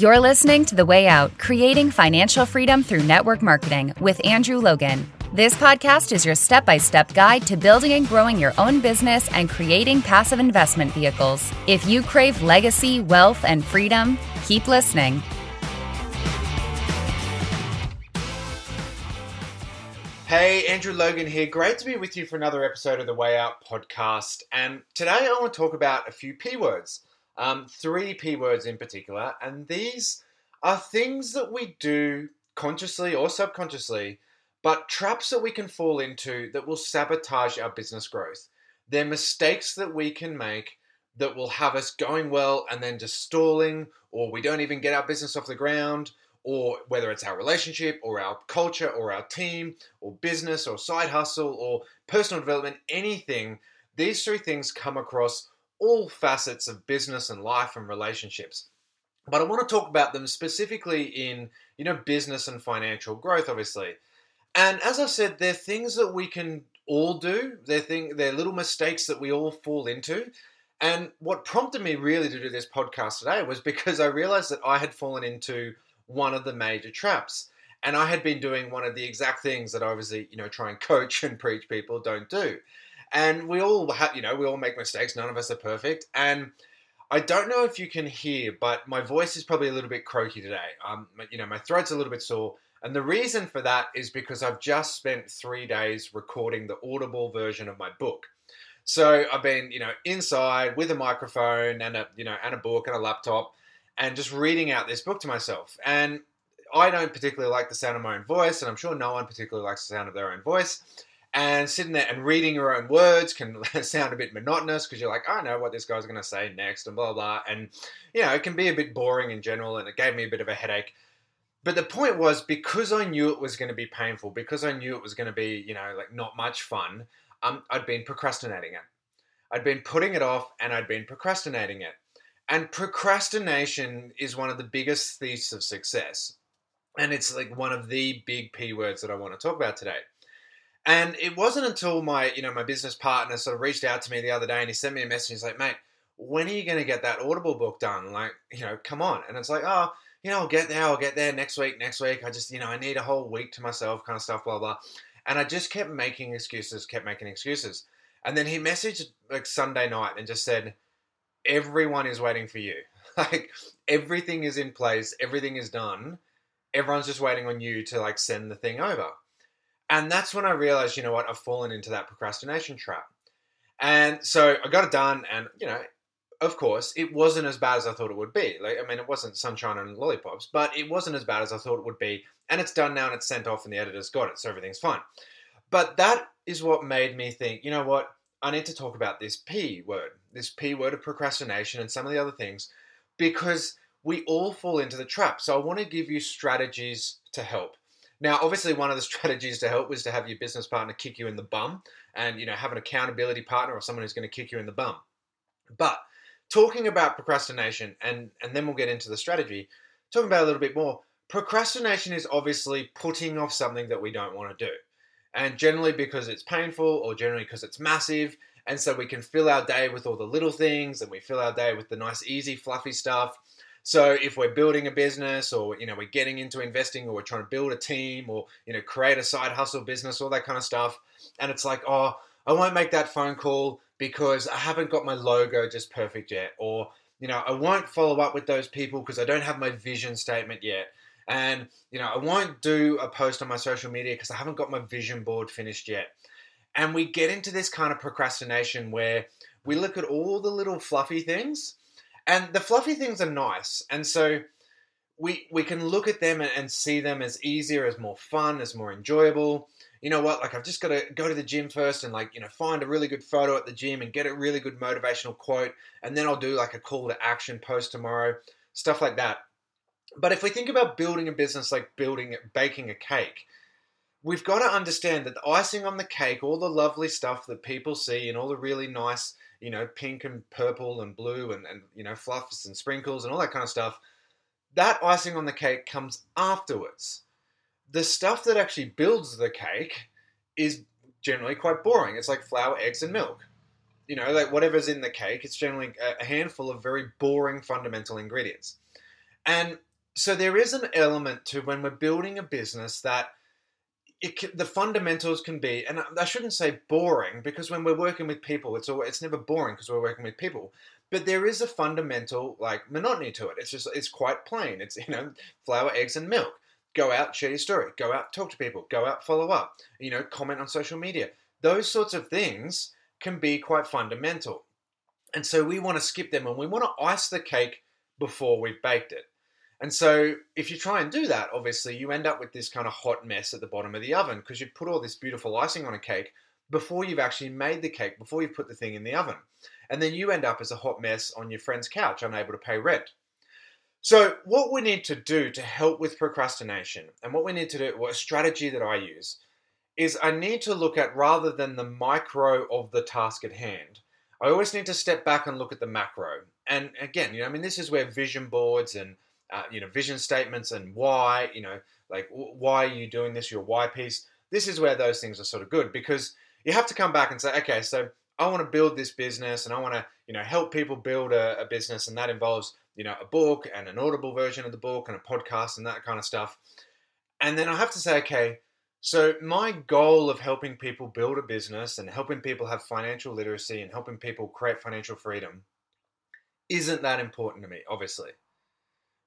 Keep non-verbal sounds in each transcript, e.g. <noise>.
You're listening to The Way Out Creating Financial Freedom Through Network Marketing with Andrew Logan. This podcast is your step by step guide to building and growing your own business and creating passive investment vehicles. If you crave legacy, wealth, and freedom, keep listening. Hey, Andrew Logan here. Great to be with you for another episode of the Way Out podcast. And today I want to talk about a few P words, um, three P words in particular. And these are things that we do consciously or subconsciously, but traps that we can fall into that will sabotage our business growth. They're mistakes that we can make that will have us going well and then just stalling, or we don't even get our business off the ground or whether it's our relationship or our culture or our team or business or side hustle or personal development, anything, these three things come across all facets of business and life and relationships. But I want to talk about them specifically in, you know, business and financial growth, obviously. And as I said, they're things that we can all do. They're thing, they're little mistakes that we all fall into. And what prompted me really to do this podcast today was because I realized that I had fallen into one of the major traps. And I had been doing one of the exact things that I obviously, you know, try and coach and preach people don't do. And we all have, you know, we all make mistakes. None of us are perfect. And I don't know if you can hear, but my voice is probably a little bit croaky today. Um, you know, my throat's a little bit sore. And the reason for that is because I've just spent three days recording the audible version of my book. So I've been, you know, inside with a microphone and a, you know, and a book and a laptop and just reading out this book to myself. And I don't particularly like the sound of my own voice, and I'm sure no one particularly likes the sound of their own voice. And sitting there and reading your own words can <laughs> sound a bit monotonous because you're like, I know what this guy's going to say next, and blah, blah. And, you know, it can be a bit boring in general, and it gave me a bit of a headache. But the point was because I knew it was going to be painful, because I knew it was going to be, you know, like not much fun, um, I'd been procrastinating it. I'd been putting it off and I'd been procrastinating it. And procrastination is one of the biggest thieves of success. And it's like one of the big P words that I want to talk about today. And it wasn't until my, you know, my business partner sort of reached out to me the other day and he sent me a message. He's like, mate, when are you going to get that Audible book done? Like, you know, come on. And it's like, oh, you know, I'll get there, I'll get there next week, next week. I just, you know, I need a whole week to myself, kind of stuff, blah, blah. And I just kept making excuses, kept making excuses. And then he messaged like Sunday night and just said, everyone is waiting for you. <laughs> Like everything is in place, everything is done. Everyone's just waiting on you to like send the thing over. And that's when I realized, you know what, I've fallen into that procrastination trap. And so I got it done, and you know, of course, it wasn't as bad as I thought it would be. Like, I mean, it wasn't sunshine and lollipops, but it wasn't as bad as I thought it would be. And it's done now, and it's sent off, and the editor's got it, so everything's fine. But that is what made me think, you know what, I need to talk about this P word, this P word of procrastination and some of the other things, because we all fall into the trap. So I want to give you strategies to help. Now, obviously, one of the <laughs> strategies to help was to have your business partner kick you in the bum and, you know, have an accountability partner or someone who's going to kick you in the bum. But talking about procrastination, and, and then we'll get into the strategy, talking about a little bit more, procrastination is obviously putting off something that we don't want to do and generally because it's painful or generally because it's massive. And so we can fill our day with all the little things and we fill our day with the nice, easy, fluffy stuff. So if we're building a business or you know we're getting into investing or we're trying to build a team or you know create a side hustle business, all that kind of stuff, and it's like, oh, I won't make that phone call because I haven't got my logo just perfect yet, or you know, I won't follow up with those people because I don't have my vision statement yet. And, you know, I won't do a post on my social media because I haven't got my vision board finished yet. And we get into this kind of procrastination where we look at all the little fluffy things, and the fluffy things are nice. And so we we can look at them and, see them as easier, as more fun, as more enjoyable. You know what? Like I've just got to go to the gym first and like you know find a really good photo at the gym and get a really good motivational quote, and then I'll do like a call to action post tomorrow, stuff like that. But if we think about building a business like building, baking a cake, we've got to understand that the icing on the cake, all the lovely stuff that people see, and all the really nice, you know, pink and purple and blue and, and you know, fluffs and sprinkles and all that kind of stuff, that icing on the cake comes afterwards. The stuff that actually builds the cake is generally quite boring. It's like flour, eggs, and milk. You know, like whatever's in the cake, it's generally a handful of very boring fundamental ingredients. And so there is an element to when we're building a business that it can, the fundamentals can be, and I shouldn't say boring because when we're working with people, it's always, it's never boring because we're working with people. But there is a fundamental like monotony to it. It's just it's quite plain. It's you know flour, eggs, and milk. Go out, share your story. Go out, talk to people. Go out, follow up. You know, comment on social media. Those sorts of things can be quite fundamental, and so we want to skip them and we want to ice the cake before we've baked it. And so, if you try and do that, obviously you end up with this kind of hot mess at the bottom of the oven because you've put all this beautiful icing on a cake before you've actually made the cake, before you've put the thing in the oven. And then you end up as a hot mess on your friend's couch, unable to pay rent. So, what we need to do to help with procrastination, and what we need to do, well, a strategy that I use, is I need to look at rather than the micro of the task at hand, I always need to step back and look at the macro. And again, you know, I mean, this is where vision boards and uh, you know, vision statements and why, you know, like why are you doing this, your why piece. This is where those things are sort of good because you have to come back and say, okay, so I want to build this business and I want to, you know, help people build a, a business, and that involves, you know, a book and an audible version of the book and a podcast and that kind of stuff. And then I have to say, okay, so my goal of helping people build a business and helping people have financial literacy and helping people create financial freedom isn't that important to me, obviously.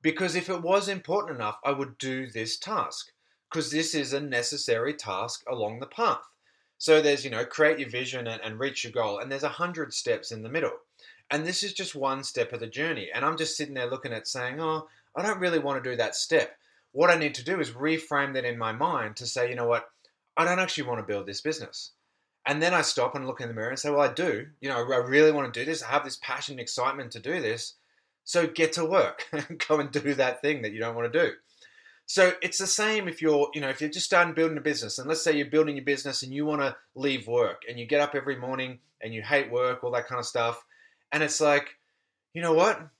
Because if it was important enough, I would do this task because this is a necessary task along the path. So there's, you know, create your vision and, and reach your goal, and there's a hundred steps in the middle. And this is just one step of the journey. And I'm just sitting there looking at saying, oh, I don't really want to do that step. What I need to do is reframe that in my mind to say, you know what, I don't actually want to build this business. And then I stop and look in the mirror and say, well, I do. You know, I really want to do this. I have this passion and excitement to do this. So get to work and <laughs> go and do that thing that you don't want to do. So it's the same if you're, you know, if you're just starting building a business, and let's say you're building your business and you want to leave work, and you get up every morning and you hate work, all that kind of stuff, and it's like, you know what?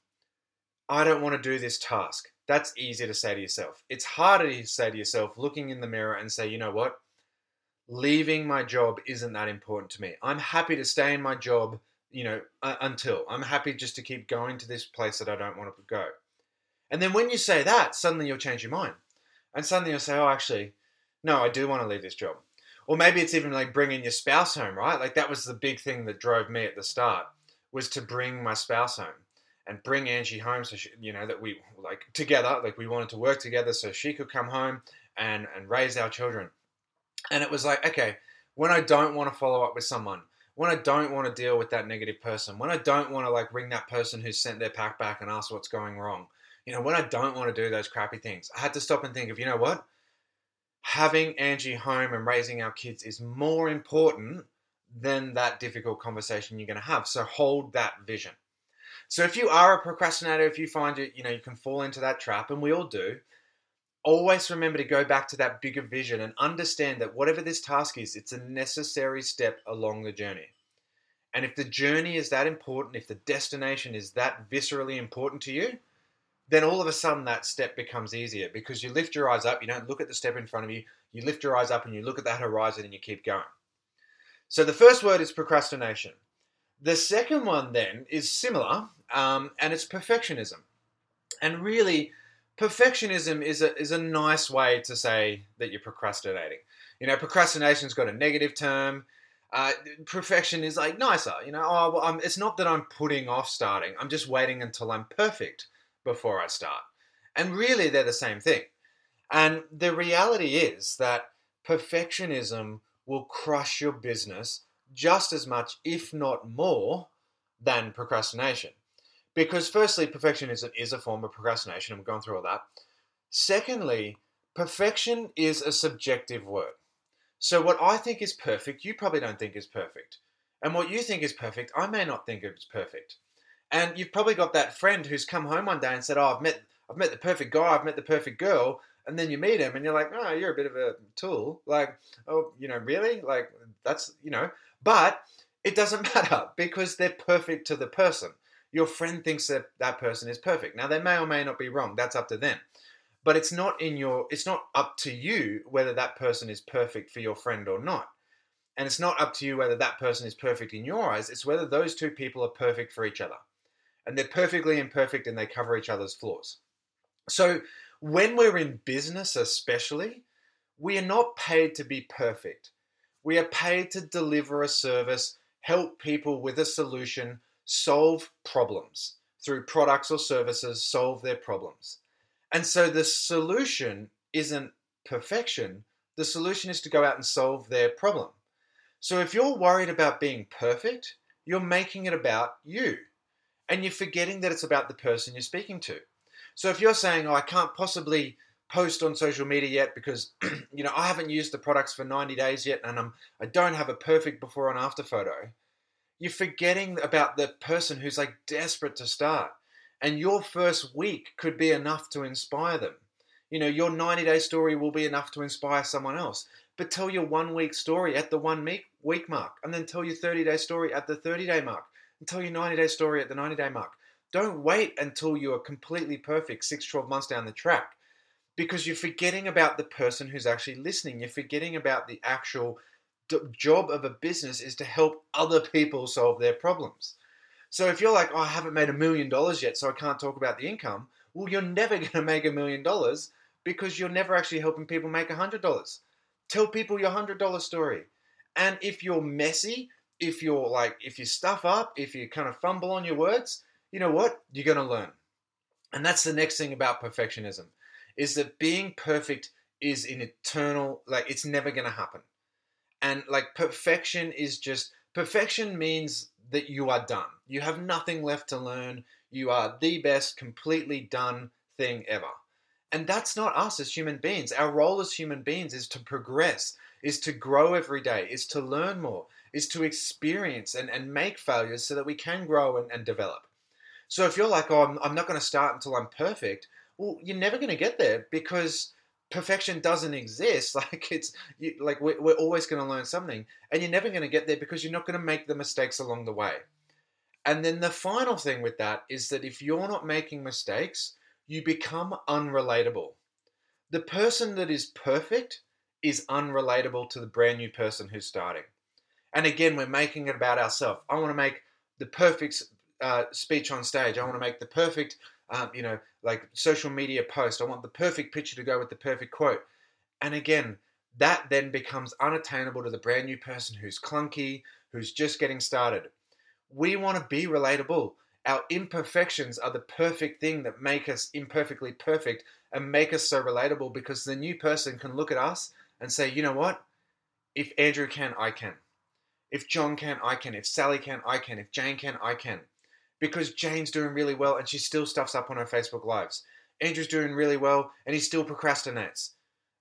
I don't want to do this task. That's easy to say to yourself. It's harder to say to yourself, looking in the mirror and say, you know what? Leaving my job isn't that important to me. I'm happy to stay in my job you know, uh, until I'm happy just to keep going to this place that I don't want to go. And then when you say that, suddenly you'll change your mind. And suddenly you'll say, oh, actually, no, I do want to leave this job. Or maybe it's even like bringing your spouse home, right? Like that was the big thing that drove me at the start was to bring my spouse home and bring Angie home so she, you know that we like together like we wanted to work together so she could come home and and raise our children. And it was like, okay, when I don't want to follow up with someone, when I don't want to deal with that negative person, when I don't want to like ring that person who sent their pack back and ask what's going wrong, you know, when I don't want to do those crappy things, I had to stop and think of, you know what? Having Angie home and raising our kids is more important than that difficult conversation you're going to have. So hold that vision. So if you are a procrastinator, if you find it, you know, you can fall into that trap, and we all do, always remember to go back to that bigger vision and understand that whatever this task is, it's a necessary step along the journey. And if the journey is that important, if the destination is that viscerally important to you, then all of a sudden that step becomes easier because you lift your eyes up, you don't look at the step in front of you, you lift your eyes up and you look at that horizon and you keep going. So the first word is procrastination. The second one then is similar, um, and it's perfectionism. And really, perfectionism is a is a nice way to say that you're procrastinating. You know, procrastination's got a negative term. Uh, perfection is like nicer. You know, oh, well, it's not that I'm putting off starting. I'm just waiting until I'm perfect before I start. And really, they're the same thing. And the reality is that perfectionism will crush your business just as much, if not more, than procrastination. Because, firstly, perfectionism is a form of procrastination, and we've gone through all that. Secondly, perfection is a subjective word. So, what I think is perfect, you probably don't think is perfect. And what you think is perfect, I may not think is perfect. And you've probably got that friend who's come home one day and said, Oh, I've met, I've met the perfect guy, I've met the perfect girl. And then you meet him and you're like, Oh, you're a bit of a tool. Like, oh, you know, really? Like, that's, you know, but it doesn't <laughs> matter because they're perfect to the person your friend thinks that that person is perfect. Now they may or may not be wrong. That's up to them. But it's not in your it's not up to you whether that person is perfect for your friend or not. And it's not up to you whether that person is perfect in your eyes. It's whether those two people are perfect for each other. And they're perfectly imperfect and they cover each other's flaws. So, when we're in business, especially, we are not paid to be perfect. We are paid to deliver a service, help people with a solution, solve problems through products or services, solve their problems. And so the solution isn't perfection, the solution is to go out and solve their problem. So if you're worried about being perfect, you're making it about you. And you're forgetting that it's about the person you're speaking to. So if you're saying, oh, I can't possibly post on social media yet because <clears throat> you know I haven't used the products for 90 days yet and I'm I don't have a perfect before and after photo. You're forgetting about the person who's like desperate to start. And your first week could be enough to inspire them. You know, your 90 day story will be enough to inspire someone else. But tell your one week story at the one week mark, and then tell your 30 day story at the 30 day mark, and tell your 90 day story at the 90 day mark. Don't wait until you are completely perfect six, 12 months down the track because you're forgetting about the person who's actually listening. You're forgetting about the actual job of a business is to help other people solve their problems. So if you're like, oh, I haven't made a million dollars yet, so I can't talk about the income, well, you're never <laughs> going to make a million dollars because you're never actually helping people make a hundred dollars. Tell people your hundred dollar story. And if you're messy, if you're like, if you stuff up, if you kind of fumble on your words, you know what? You're going to learn. And that's the next thing about perfectionism is that being perfect is an eternal, like, it's never going to happen. And like, perfection is just, perfection means that you are done. You have nothing left to learn. You are the best, completely done thing ever. And that's not us as human beings. Our role as human beings is to progress, is to grow every day, is to learn more, is to experience and, and make failures so that we can grow and, and develop. So if you're like, oh, I'm, I'm not going to start until I'm perfect, well, you're never going to get there because perfection doesn't exist. <laughs> Like it's you, like we're, we're always going to learn something, and you're never going to get there because you're not going to make the mistakes along the way. And then the final thing with that is that if you're not making mistakes, you become unrelatable. The person that is perfect is unrelatable to the brand new person who's starting. And again, we're making it about ourselves. I want to make the perfect uh, speech on stage. I want to make the perfect, um, you know, like social media post. I want the perfect picture to go with the perfect quote. And again, that then becomes unattainable to the brand new person who's clunky, who's just getting started. We want to be relatable. Our imperfections are the perfect thing that make us imperfectly perfect and make us so relatable because the new person can look at us and say, you know what? If Andrew can, I can. If John can, I can. If Sally can, I can. If Jane can, I can. Because Jane's doing really well and she still stuffs up on her Facebook Lives. Andrew's doing really well and he still procrastinates.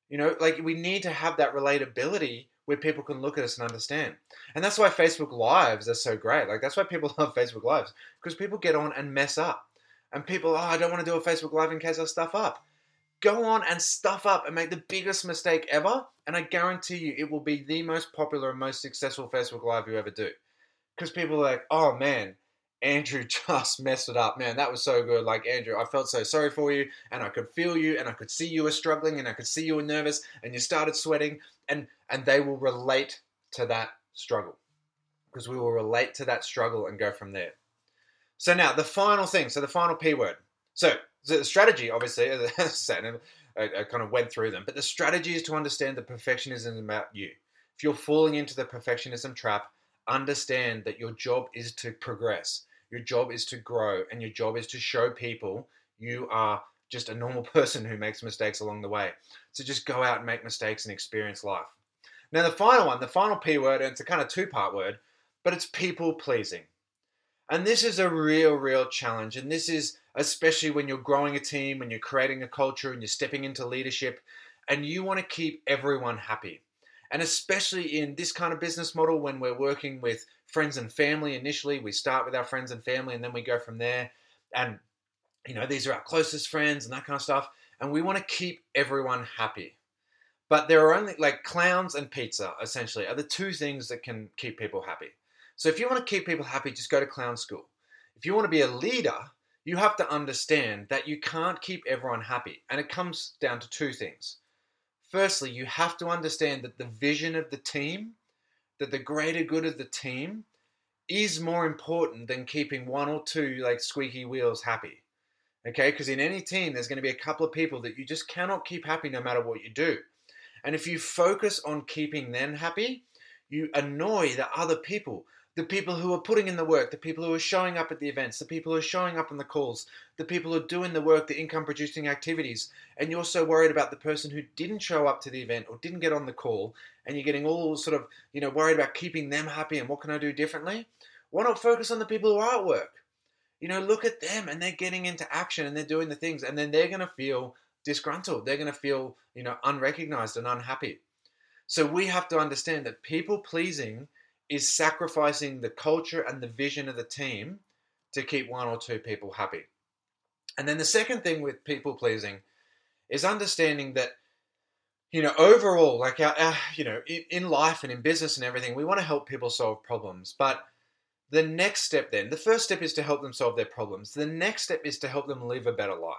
You know, like we need to have that relatability where people can look at us and understand. And that's why Facebook Lives are so great. Like that's why people <laughs> love Facebook Lives because people get on and mess up. And people, oh, I don't want to do a Facebook Live in case I stuff up. Go on and stuff up and make the biggest mistake ever, and I guarantee you it will be the most popular and most successful Facebook Live you ever do. Because people are like, oh man, Andrew <laughs> just messed it up. Man, that was so good. Like, Andrew, I felt so sorry for you, and I could feel you, and I could see you were struggling, and I could see you were nervous, and you started sweating, and, and they will relate to that struggle. Because we will relate to that struggle and go from there. So, now the final thing, so the final P word. So, the strategy, obviously, as <laughs> I said, I, kind of went through them, but the strategy is to understand that perfectionism is about you. If you're falling into the perfectionism trap, understand that your job is to progress your job is to grow, and your job is to show people you are just a normal <laughs> person who makes mistakes along the way. So just go out and make mistakes and experience life. Now, the final one, the final P word, and it's a kind of two part word, but it's people pleasing. And this is a real, real challenge. And this is especially when you're growing a team, when you're creating a culture, and you're stepping into leadership, and you want to keep everyone happy. And especially in this kind of business model, when we're working with friends and family initially, we start with our friends and family and then we go from there. And, you know, these are our closest friends and that kind of stuff. And we want to keep everyone happy. But there are only like clowns and pizza, essentially, are the two things that can keep people happy. So if you want to keep people happy, just go to clown school. If you want to be a leader, you have to understand that you can't keep everyone happy. And it comes down to two things firstly, you have to understand that the vision of the team, that the greater good of the team, is more important than keeping one or two like squeaky wheels happy. Okay, because in any team, there's going to be a couple of people that you just cannot keep happy no matter what you do. And if you focus on keeping them happy, you annoy the other people the people who are putting in the work, the people who are showing up at the events, the people who are showing up on the calls, the people who are doing the work, the income producing activities, and you're so worried about the person who didn't show up to the event or didn't get on the call, and you're getting all sort of, you know, worried about keeping them happy and what can I do differently? Why not focus on the people who are at work? You know, look at them and they're getting into action and they're doing the things, and then they're going to feel disgruntled. They're going to feel, you know, unrecognized and unhappy. So we have to understand that people pleasing is sacrificing the culture and the vision of the team to keep one or two people happy. And then the second thing with people pleasing is understanding that, you know, overall, like our, our you know, in, in life and in business and everything, we want to help people solve problems. But the next step then, the first step is to help them solve their problems. The next step is to help them live a better life.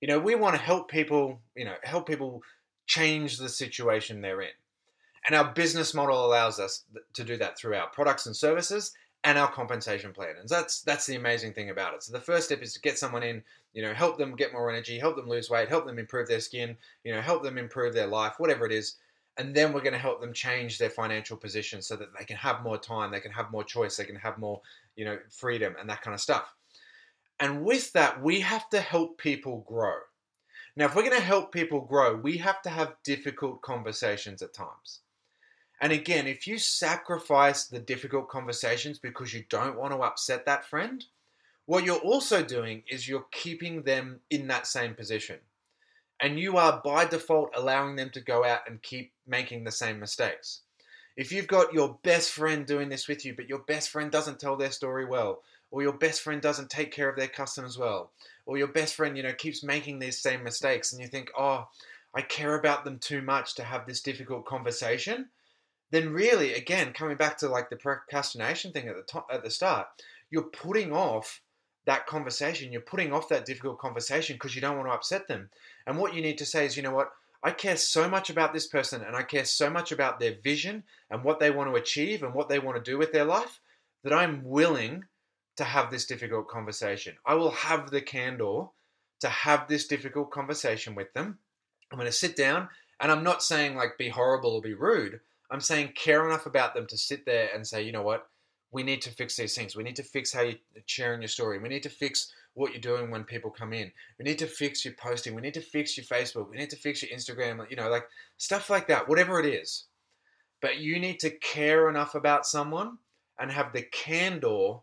You know, we want to help people, you know, help people change the situation they're in. And our business model allows us to do that through our products and services and our compensation plan. And that's that's the amazing thing about it. So the first step is to get someone in, you know, help them get more energy, help them lose weight, help them improve their skin, you know, help them improve their life, whatever it is. And then we're going to help them change their financial position so that they can have more time, they can have more choice, they can have more, you know, freedom and that kind of stuff. And with that, we have to help people grow. Now, if we're going to help people grow, we have to have difficult conversations at times. And again, if you sacrifice the difficult conversations because you don't want to upset that friend, what you're also doing is you're keeping them in that same position. And you are by default allowing them to go out and keep making the same mistakes. If you've got your best friend doing this with you, but your best friend doesn't tell their story well, or your best friend doesn't take care of their customers well, or your best friend, you know, keeps making these same mistakes, and you think, oh, I care about them too much to have this difficult conversation then really, again, coming back to like the procrastination thing at the top, at the start, you're putting off that conversation. You're putting off that difficult conversation because you don't want to upset them. And what you need to say is, you know what? I care so much about this person and I care so much about their vision and what they want to achieve and what they want to do with their life that I'm willing to have this difficult conversation. I will have the candor to have this difficult conversation with them. I'm going to sit down and I'm not saying like be horrible or be rude. I'm saying care enough about them to sit there and say, you know what, we need to fix these things. We need to fix how you're sharing your story. We need to fix what you're doing when people come in. We need to fix your posting. We need to fix your Facebook. We need to fix your Instagram. You know, like stuff like that, whatever it is. But you need to care enough about someone and have the candor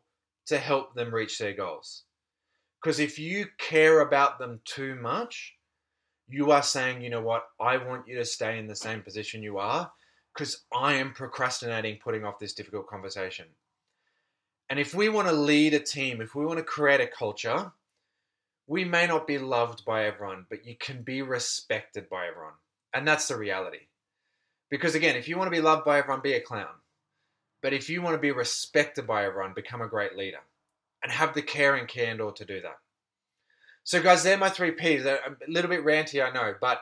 to help them reach their goals. Because if you care about them too much, you are saying, you know what, I want you to stay in the same position you are because I am procrastinating putting off this difficult conversation. And if we want to lead a team, if we want to create a culture, we may not be loved by everyone, but you can be respected by everyone. And that's the reality. Because again, if you want to be loved by everyone, be a clown. But if you want to be respected by everyone, become a great leader and have the care and candor to do that. So, guys, they're my three P's. a little bit ranty, I know, but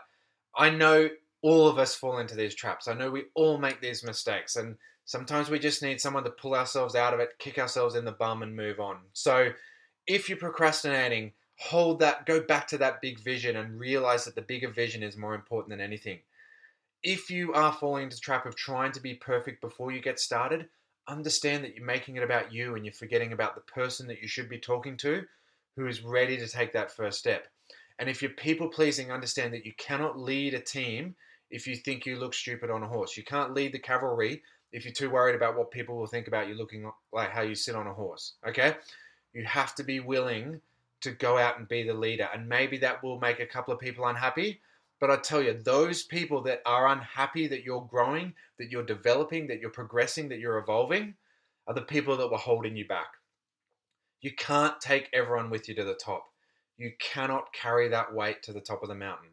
I know all of us fall into these traps. I know we all make these mistakes, and sometimes we just need someone to pull ourselves out of it, kick ourselves in the bum, and move on. So, if you're procrastinating, hold that, go back to that big vision, and realize that the bigger vision is more important than anything. If you are falling into the trap of trying to be perfect before you get started, understand that you're making it about you and you're forgetting about the person that you should be talking to who is ready to take that first step. And if you're people pleasing, understand that you cannot lead a team if you think you look stupid on a horse. You can't lead the cavalry if you're too worried about what people will think about you looking like how you sit on a horse. Okay? You have to be willing to go out and be the leader. And maybe that will make a couple of people unhappy. But I tell you, those people that are unhappy that you're growing, that you're developing, that you're progressing, that you're evolving, are the people that were holding you back. You can't take everyone with you to the top. You cannot carry that weight to the top of the mountain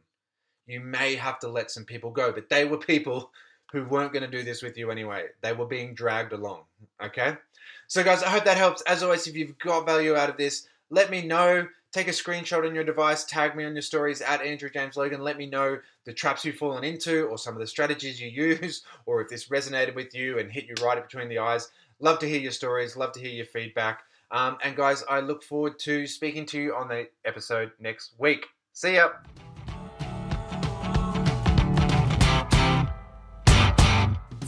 you may have to let some people go. But they were people who weren't going to do this with you anyway. They were being dragged along. Okay? So, guys, I hope that helps. As always, if you've got value out of this, let me know. Take a screenshot on your device, tag me on your stories at Andrew James Logan. Let me know the traps you've fallen into or some of the strategies you use, <laughs> or if this resonated with you and hit you right between the eyes. Love to hear your stories, love to hear your feedback. Um, and guys, I look forward to speaking to you on the episode next week. See ya.